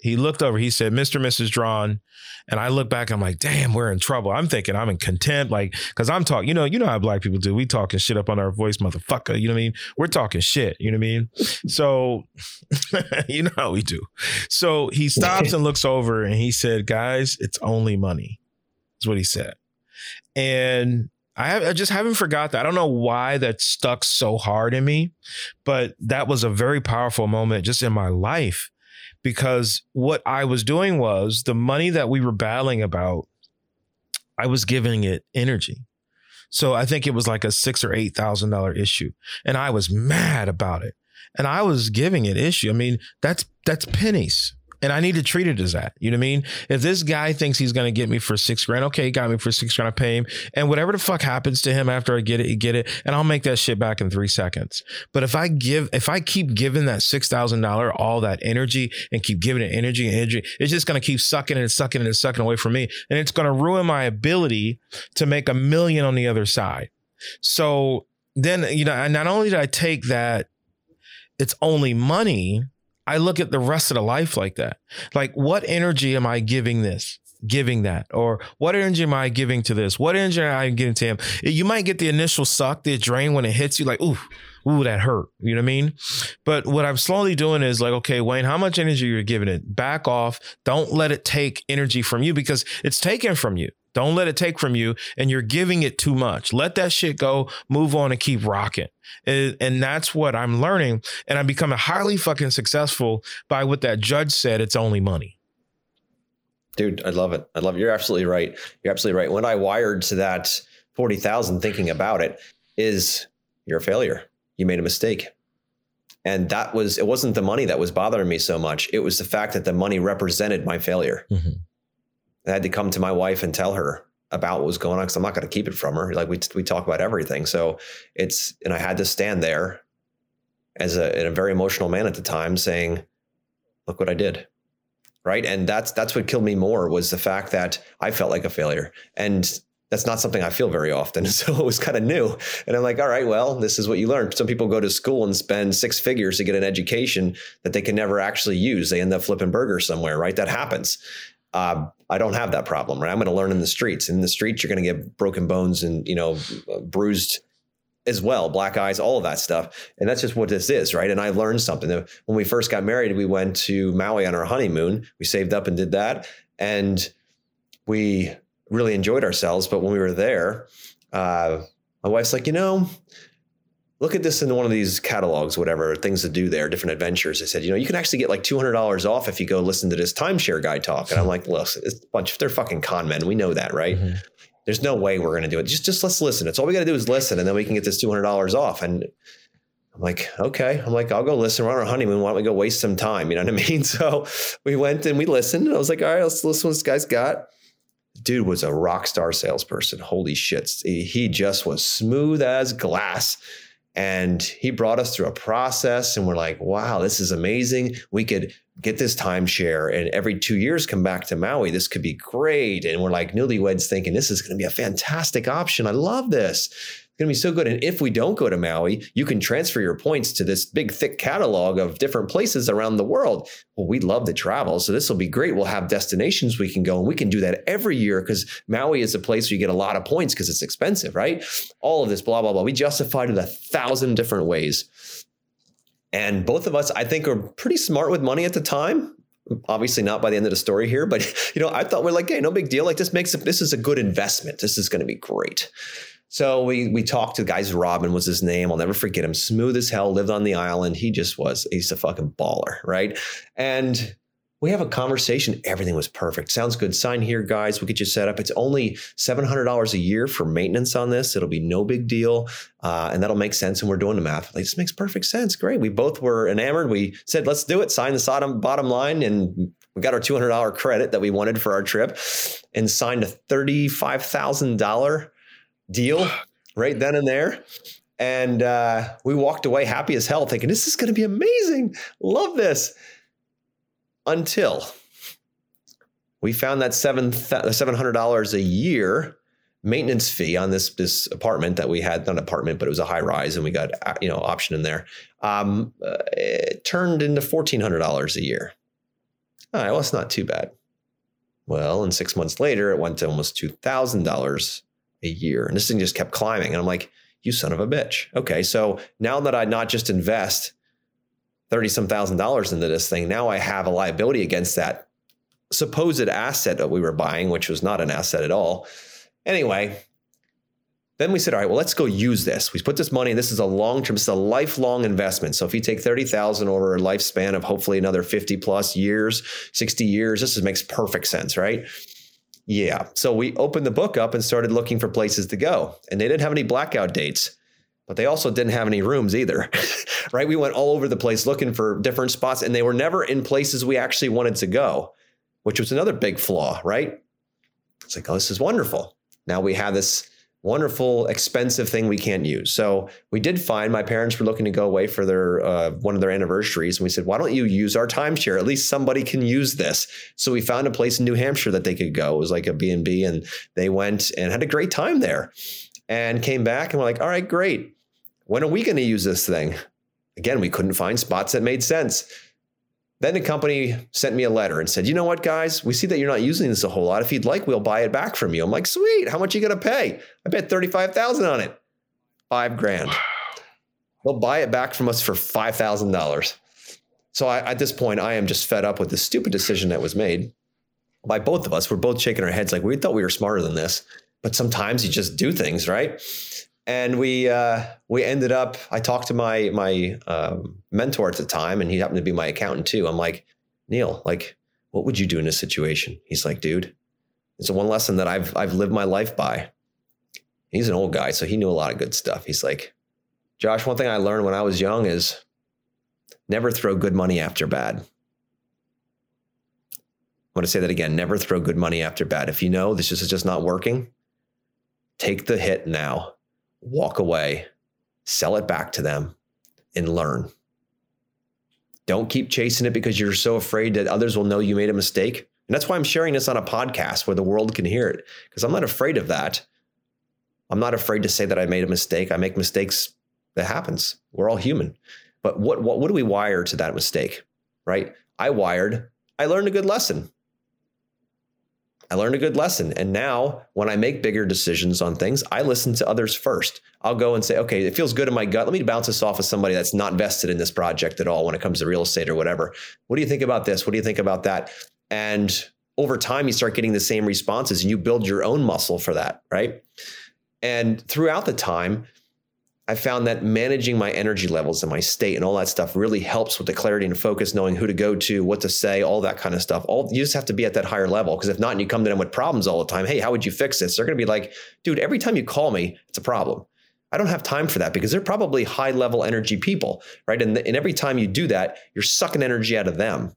he looked over he said mr mrs drawn and I look back, I'm like, damn, we're in trouble. I'm thinking I'm in contempt, like, cause I'm talking, you know, you know how black people do. We talking shit up on our voice, motherfucker. You know what I mean? We're talking shit. You know what I mean? So, *laughs* you know how we do. So he stops and looks over and he said, guys, it's only money. Is what he said. And I, have, I just haven't forgot that. I don't know why that stuck so hard in me, but that was a very powerful moment just in my life because what I was doing was the money that we were battling about, I was giving it energy. So I think it was like a six or eight thousand dollar issue, and I was mad about it, and I was giving it issue. I mean, that's that's pennies. And I need to treat it as that. You know what I mean? If this guy thinks he's going to get me for six grand, okay, he got me for six grand, I pay him. And whatever the fuck happens to him after I get it, he get it. And I'll make that shit back in three seconds. But if I give, if I keep giving that $6,000 all that energy and keep giving it energy and energy, it's just going to keep sucking and sucking and sucking away from me. And it's going to ruin my ability to make a million on the other side. So then, you know, not only did I take that, it's only money I look at the rest of the life like that. Like, what energy am I giving this? giving that? Or what energy am I giving to this? What energy am I giving to him? You might get the initial suck, the drain when it hits you, like, ooh, ooh, that hurt. You know what I mean? But what I'm slowly doing is like, okay, Wayne, how much energy you're giving it? Back off. Don't let it take energy from you because it's taken from you. Don't let it take from you and you're giving it too much. Let that shit go, move on and keep rocking. And, and that's what I'm learning. And I'm becoming highly fucking successful by what that judge said. It's only money. Dude, I love it. I love it. You're absolutely right. You're absolutely right. When I wired to that 40,000 thinking about it is you're a failure. You made a mistake. And that was, it wasn't the money that was bothering me so much. It was the fact that the money represented my failure. Mm-hmm. I had to come to my wife and tell her about what was going on because I'm not going to keep it from her. Like we we talk about everything, so it's and I had to stand there as a, a very emotional man at the time, saying, "Look what I did." Right, and that's that's what killed me more was the fact that I felt like a failure, and that's not something I feel very often. *laughs* So it was kind of new. And I'm like, all right, well, this is what you learn. Some people go to school and spend six figures to get an education that they can never actually use. They end up flipping burgers somewhere, right? That happens. Uh, I don't have that problem, right? I'm going to learn in the streets. In the streets, you're going to get broken bones and you know bruised as well, black eyes, all of that stuff. And that's just what this is, right? And I learned something. When we first got married, we went to Maui on our honeymoon. We saved up and did that, and we really enjoyed ourselves. But when we were there, uh, my wife's like, you know, look at this in one of these catalogs, whatever things to do there, different adventures. They said, you know, you can actually get like two hundred dollars off if you go listen to this timeshare guy talk. And I'm like, look, it's a bunch. Of, they're fucking con men. We know that, right? Mm-hmm. There's no way we're going to do it. Just, just let's listen. It's all we got to do is listen, and then we can get this two hundred dollars off. And I'm like, okay. I'm like, I'll go listen. We're on our honeymoon. Why don't we go waste some time? You know what I mean? *laughs* So we went and we listened. And I was like, all right, let's listen what this guy's got dude was a rock star salesperson. Holy shit. He just was smooth as glass. And he brought us through a process, and we're like, wow, this is amazing. We could get this timeshare and every two years come back to Maui. This could be great. And we're like newlyweds thinking, this is going to be a fantastic option. I love this going to be so good. And if we don't go to Maui, you can transfer your points to this big, thick catalog of different places around the world. Well, we love to travel. So this will be great. We'll have destinations we can go and we can do that every year because Maui is a place where you get a lot of points because it's expensive, right? All of this, blah, blah, blah. We justified it a thousand different ways. And both of us, I think, are pretty smart with money at the time obviously not by the end of the story here but *laughs* you know i thought we're like hey no big deal like this makes this is a good investment this is going to be great so we we talked to guys. Robin was his name. I'll never forget him. Smooth as hell. Lived on the island. He just was. He's a fucking baller, right? And we have a conversation. Everything was perfect. Sounds good. Sign here, guys. We'll get you set up. It's only seven hundred dollars a year for maintenance on this. It'll be no big deal, uh, and that'll make sense. And we're doing the math. Like this makes perfect sense. Great. We both were enamored. We said, let's do it. Sign the bottom line, and we got our two hundred dollar credit that we wanted for our trip, and signed a thirty five thousand dollar deal right then and there. And uh, we walked away happy as hell, thinking, this is going to be amazing. Love this. Until we found that seven $700 a year maintenance fee on this this apartment that we had not an apartment but it was a high rise and we got uh, you know option in there um, uh, it turned into $1400 a year all right well it's not too bad well and six months later it went to almost $2000 a year. And this thing just kept climbing. And I'm like, you son of a bitch. Okay. So now that I not just invest 30 some thousand dollars into this thing, now I have a liability against that supposed asset that we were buying, which was not an asset at all. Anyway, then we said, all right, well, let's go use this. We put this money, this is a long term, it's a lifelong investment. So if you take 30,000 over a lifespan of hopefully another 50 plus years, 60 years, this makes perfect sense, right? Yeah. So we opened the book up and started looking for places to go. And they didn't have any blackout dates, but they also didn't have any rooms either. *laughs* right? We went all over the place looking for different spots and they were never in places we actually wanted to go, which was another big flaw, right? It's like, oh, this is wonderful. Now we have this wonderful, expensive thing we can't use. So we did find my parents were looking to go away for their uh, one of their anniversaries, and we said, why don't you use our timeshare? At least somebody can use this. So we found a place in New Hampshire that they could go. It was like a B and B, and they went and had a great time there, and came back and we're like, all right, great. When are we going to use this thing? Again, we couldn't find spots that made sense. Then the company sent me a letter and said, you know what, guys, we see that you're not using this a whole lot. If you'd like, we'll buy it back from you. I'm like, sweet. How much are you going to pay? I bet 35,000 on it. Five grand. *sighs* They'll buy it back from us for $5,000. So I, at this point, I am just fed up with the stupid decision that was made by both of us. We're both shaking our heads like we thought we were smarter than this. But sometimes you just do things, right? And we uh, we ended up. I talked to my my um, mentor at the time, and he happened to be my accountant too. I'm like, Neil, like, what would you do in this situation? He's like, dude, it's one lesson that I've I've lived my life by. He's an old guy, so he knew a lot of good stuff. He's like, Josh, one thing I learned when I was young is never throw good money after bad. I'm going to say that again. Never throw good money after bad. If you know this is just not working, take the hit now walk away, sell it back to them, and learn. Don't keep chasing it because you're so afraid that others will know you made a mistake. And that's why I'm sharing this on a podcast where the world can hear it, because I'm not afraid of that. I'm not afraid to say that I made a mistake. I make mistakes. That happens. We're all human. But what, what, what do we wire to that mistake, right? I wired, I learned a good lesson. I learned a good lesson. And now when I make bigger decisions on things, I listen to others first. I'll go and say, okay, it feels good in my gut. Let me bounce this off of somebody that's not vested in this project at all when it comes to real estate or whatever. What do you think about this? What do you think about that? And over time, you start getting the same responses and you build your own muscle for that, right? And throughout the time, I found that managing my energy levels and my state and all that stuff really helps with the clarity and focus, knowing who to go to, what to say, all that kind of stuff. All you just have to be at that higher level because if not, and you come to them with problems all the time. Hey, how would you fix this? They're going to be like, dude, every time you call me, it's a problem. I don't have time for that because they're probably high level energy people, right? And, and every time you do that, you're sucking energy out of them.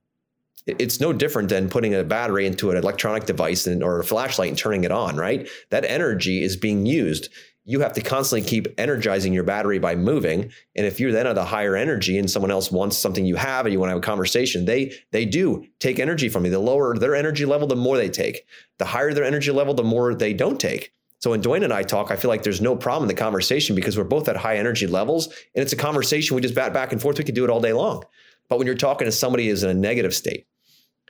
It's no different than putting a battery into an electronic device and, or a flashlight and turning it on, right? That energy is being used you have to constantly keep energizing your battery by moving. And if you're then at a higher energy and someone else wants something you have and you want to have a conversation, they they do take energy from you. The lower their energy level, the more they take. The higher their energy level, the more they don't take. So when Dwayne and I talk, I feel like there's no problem in the conversation because we're both at high energy levels and it's a conversation we just bat back and forth. We could do it all day long. But when you're talking to somebody who's in a negative state,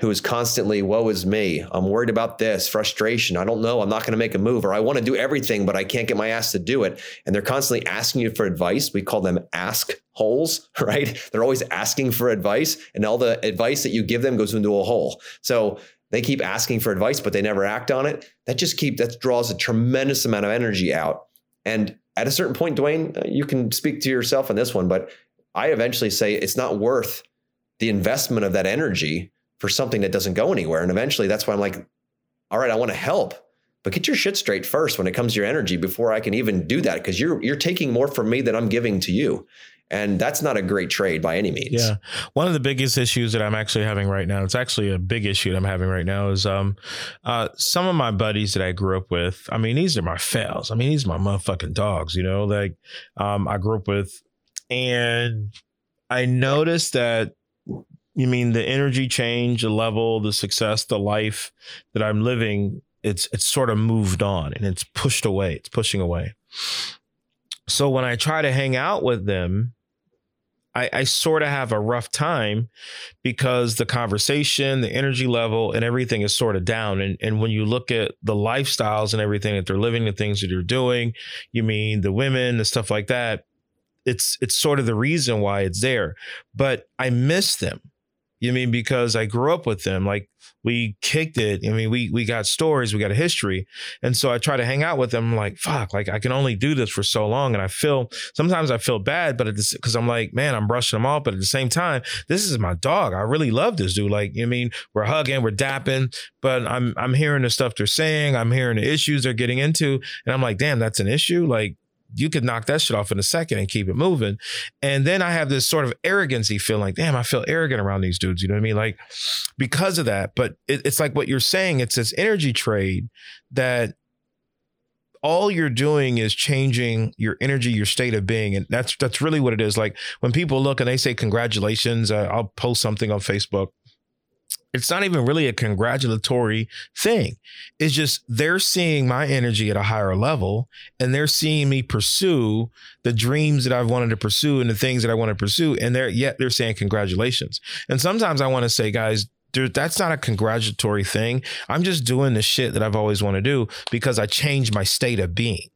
who is constantly, woe is me. I'm worried about this, frustration. I don't know. I'm not going to make a move, or I want to do everything, but I can't get my ass to do it. And they're constantly asking you for advice. We call them ask holes, *laughs* right? They're always asking for advice, and all the advice that you give them goes into a hole. So they keep asking for advice, but they never act on it. That just keep that draws a tremendous amount of energy out. And at a certain point, Dwayne, uh, you can speak to yourself on this one, but I eventually say it's not worth the investment of that energy for something that doesn't go anywhere. And eventually that's why I'm like, all right, I want to help, but get your shit straight first when it comes to your energy before I can even do that. Cause you're you're taking more from me than I'm giving to you. And that's not a great trade by any means. Yeah. One of the biggest issues that I'm actually having right now, it's actually a big issue that I'm having right now is um uh some of my buddies that I grew up with, I mean, these are my fails. I mean, these are my motherfucking dogs, you know, like um I grew up with and I noticed that you mean the energy change, the level, the success, the life that I'm living, it's it's sort of moved on and it's pushed away. It's pushing away. So when I try to hang out with them, I, I sort of have a rough time because the conversation, the energy level, and everything is sort of down. And and when you look at the lifestyles and everything that they're living, the things that they're doing, you mean the women, the stuff like that, it's it's sort of the reason why it's there. But I miss them you mean because I grew up with them? Like we kicked it. I mean, we we got stories, we got a history, and so I try to hang out with them. I'm like, fuck, like I can only do this for so long, and I feel sometimes I feel bad, but it's because I'm like, man, I'm brushing them off, but at the same time, this is my dog. I really love this dude. Like, you mean, we're hugging, we're dapping, but I'm I'm hearing the stuff they're saying, I'm hearing the issues they're getting into, and I'm like, damn, that's an issue. Like you could knock that shit off in a second and keep it moving. And then I have this sort of arrogancy feeling like, damn, I feel arrogant around these dudes. You know what I mean? Like because of that. But it, it's like what you're saying, it's this energy trade that all you're doing is changing your energy, your state of being, and that's that's really what it is. Like when people look and they say congratulations, uh, I'll post something on Facebook, it's not even really a congratulatory thing. It's just they're seeing my energy at a higher level and they're seeing me pursue the dreams that I've wanted to pursue and the things that I want to pursue. And they're yet they're saying congratulations. And sometimes I want to say, guys, dude, that's not a congratulatory thing. I'm just doing the shit that I've always wanted to do because I changed my state of being.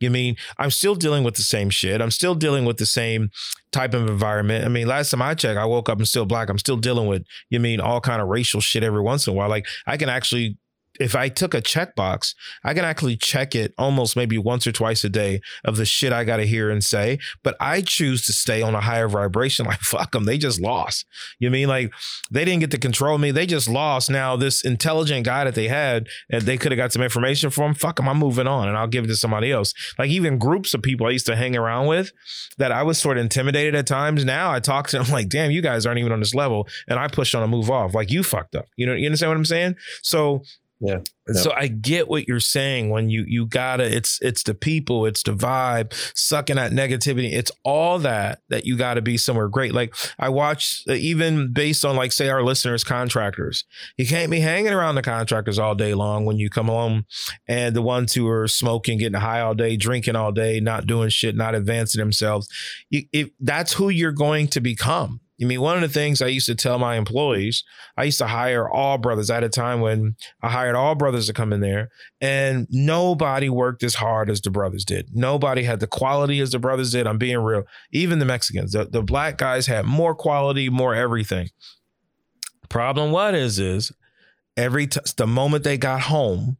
You mean I'm still dealing with the same shit. I'm still dealing with the same type of environment. I mean, last time I checked, I woke up and still black. I'm still dealing with, you mean all kind of racial shit every once in a while. Like I can actually if I took a checkbox, I can actually check it almost maybe once or twice a day of the shit I got to hear and say. But I choose to stay on a higher vibration. *laughs* Like, fuck them. They just lost. You mean like they didn't get to control me? They just lost. Now, this intelligent guy that they had, and they could have got some information from, fuck them. I'm moving on and I'll give it to somebody else. Like, even groups of people I used to hang around with that I was sort of intimidated at times. Now I talk to them *laughs* like, damn, you guys aren't even on this level. And I push on a move off. Like, you fucked up. You know, you understand what I'm saying? So, yeah. So I get what you're saying when you you gotta it's it's the people, it's the vibe, sucking at negativity. It's all that that you gotta be somewhere great. Like I watch uh, even based on like say our listeners contractors. You can't be hanging around the contractors all day long when you come home and the ones who are smoking, getting high all day, drinking all day, not doing shit, not advancing themselves. You, it, that's who you're going to become I mean, one of the things I used to tell my employees, I used to hire all brothers at a time when I hired all brothers to come in there, and nobody worked as hard as the brothers did. Nobody had the quality as the brothers did. I'm being real. Even the Mexicans, the, the black guys had more quality, more everything. Problem what is is every t- the moment they got home,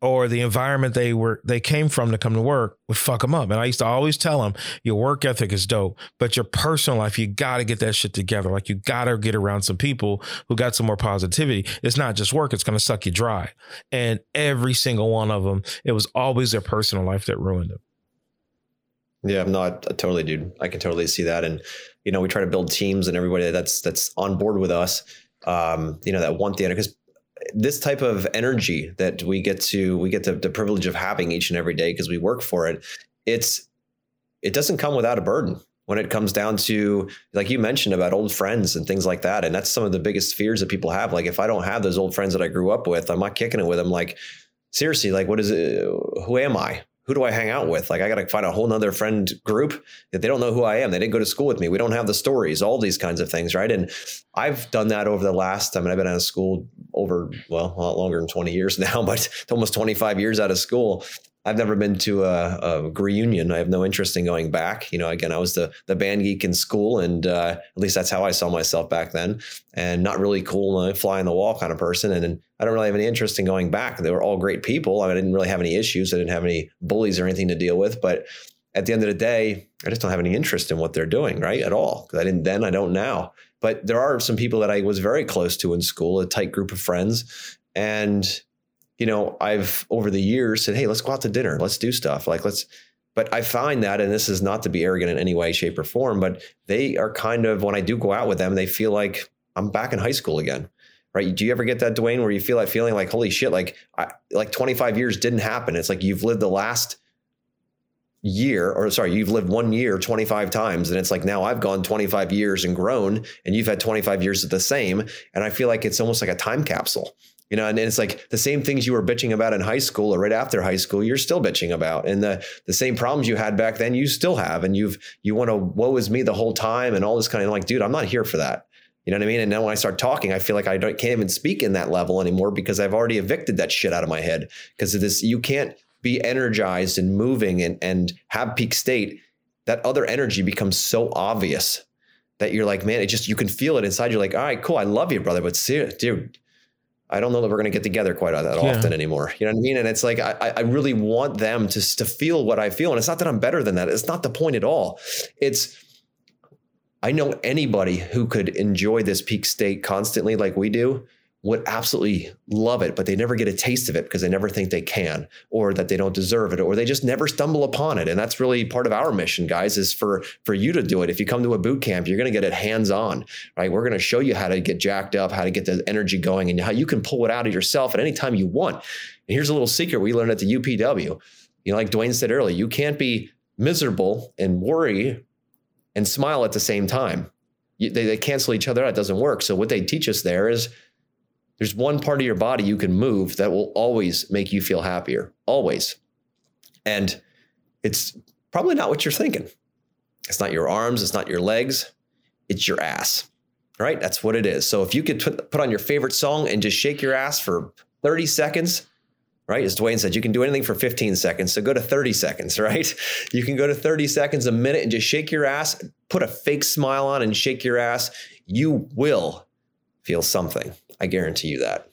or the environment they were they came from to come to work would fuck them up. And I used to always tell them, your work ethic is dope, but your personal life, you got to get that shit together. Like you got to get around some people who got some more positivity. It's not just work; it's to suck you dry. And every single one of them, it was always their personal life that ruined them. Yeah, I'm not totally, dude. I can totally see that. And you know, we try to build teams and everybody that's that's on board with us. Um, you know, that want the because this type of energy that we get to we get the, the privilege of having each and every day because we work for it it's it doesn't come without a burden when it comes down to like you mentioned about old friends and things like that and that's some of the biggest fears that people have like if i don't have those old friends that i grew up with i'm not kicking it with them like seriously like what is it who am i who do I hang out with? Like I got to find a whole nother friend group that they don't know who I am. They didn't go to school with me. We don't have the stories, all these kinds of things. Right. And I've done that over the last, I mean, I've been out of school over, well, a lot longer than 20 years *laughs* now, but almost 25 years out of school. I've never been to a, a, reunion. I have no interest in going back. You know, again, I was the the band geek in school, and uh, at least that's how I saw myself back then. And not really cool, uh, fly on the wall kind of person. And, and I don't really have any interest in going back. They were all great people. I, mean, I didn't really have any issues. I didn't have any bullies or anything to deal with. But at the end of the day, I just don't have any interest in what they're doing, right? At all. Because I didn't then, I don't now. But there are some people that I was very close to in school, a tight group of friends. And you know, I've over the years said, hey, let's go out to dinner, let's do stuff. Like, let's, but I find that, and this is not to be arrogant in any way, shape, or form, but they are kind of, when I do go out with them, they feel like I'm back in high school again. Right. Do you ever get that, Dwayne, where you feel like feeling like, holy shit, like, I, like 25 years didn't happen? It's like you've lived the last year or sorry you've lived one year 25 times and it's like now i've gone 25 years and grown and you've had 25 years of the same and i feel like it's almost like a time capsule you know, and it's like the same things you were bitching about in high school or right after high school, you're still bitching about. And the the same problems you had back then, you still have. And you've you want to woe is me the whole time and all this kind of like, dude, I'm not here for that. You know what I mean? And now when I start talking, I feel like I can't even speak in that level anymore because I've already evicted that shit out of my head. Because of this, you can't be energized and moving and and have peak state. That other energy becomes so obvious that you're like, man, it just you can feel it inside. You're like, all right, cool, I love you, brother, but see, dude, I don't know that we're going to get together quite that yeah. often anymore. You know what I mean? And it's like I, I really want them to to feel what I feel, and it's not that I'm better than that. It's not the point at all. It's I know anybody who could enjoy this peak state constantly like we do would absolutely love it, but they never get a taste of it because they never think they can, or that they don't deserve it, or they just never stumble upon it. And that's really part of our mission, guys, is for for you to do it. If you come to a boot camp, you're going to get it hands on, right? We're going to show you how to get jacked up, how to get the energy going, and how you can pull it out of yourself at any time you want. And here's a little secret we learned at the UPW. You know, like Dwayne said earlier, you can't be miserable and worry and smile at the same time they, they cancel each other out. It doesn't work. So what they teach us there is there's one part of your body you can move that will always make you feel happier, always. And it's probably not what you're thinking. It's not your arms, it's not your legs, it's your ass, right? That's what it is. So if you could put on your favorite song and just shake your ass for 30 seconds, right? As Dwayne said, you can do anything for 15 seconds. So go to 30 seconds, *laughs* right? You can go to 30 seconds, a minute, and just shake your ass, put a fake smile on and shake your ass. You will feel something. I guarantee you that.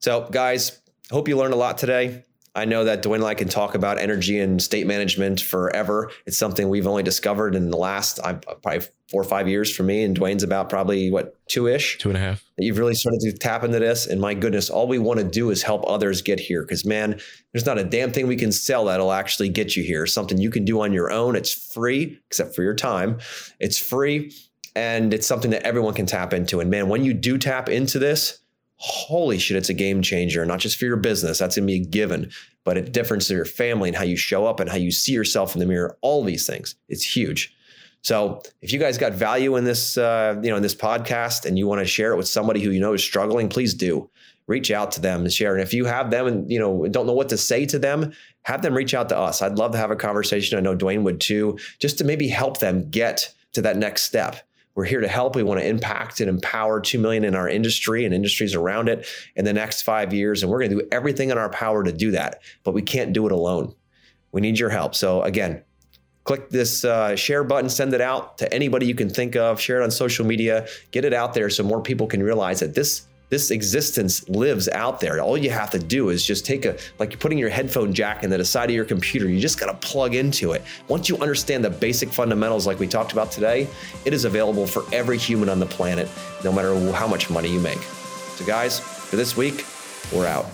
So, guys, hope you learned a lot today. I know that Dwayne and I can talk about energy and state management forever. It's something we've only discovered in the last uh, probably four or five years for me. And Dwayne's about probably what two ish, two and a half. You've really started to tap into this. And my goodness, all we want to do is help others get here. Because man, there's not a damn thing we can sell that'll actually get you here. Something you can do on your own. It's free, except for your time. It's free, and it's something that everyone can tap into. And man, when you do tap into this holy shit, it's a game changer, not just for your business, that's gonna be a given, but a difference to your family and how you show up and how you see yourself in the mirror, all these things. It's huge. So if you guys got value in this, uh, you know, in this podcast and you want to share it with somebody who you know is struggling, please do reach out to them and share. And if you have them and you know don't know what to say to them, have them reach out to us. I'd love to have a conversation. I know Dwayne would too, just to maybe help them get to that next step. We're here to help. We want to impact and empower 2 million in our industry and industries around it in the next five years. And we're going to do everything in our power to do that. But we can't do it alone. We need your help. So, again, click this uh, share button, send it out to anybody you can think of, share it on social media, get it out there so more people can realize that this this existence lives out there. All you have to do is just take a, like you're putting your headphone jack into the side of your computer. You just got to plug into it. Once you understand the basic fundamentals, like we talked about today, it is available for every human on the planet, no matter how much money you make. So, guys, for this week, we're out.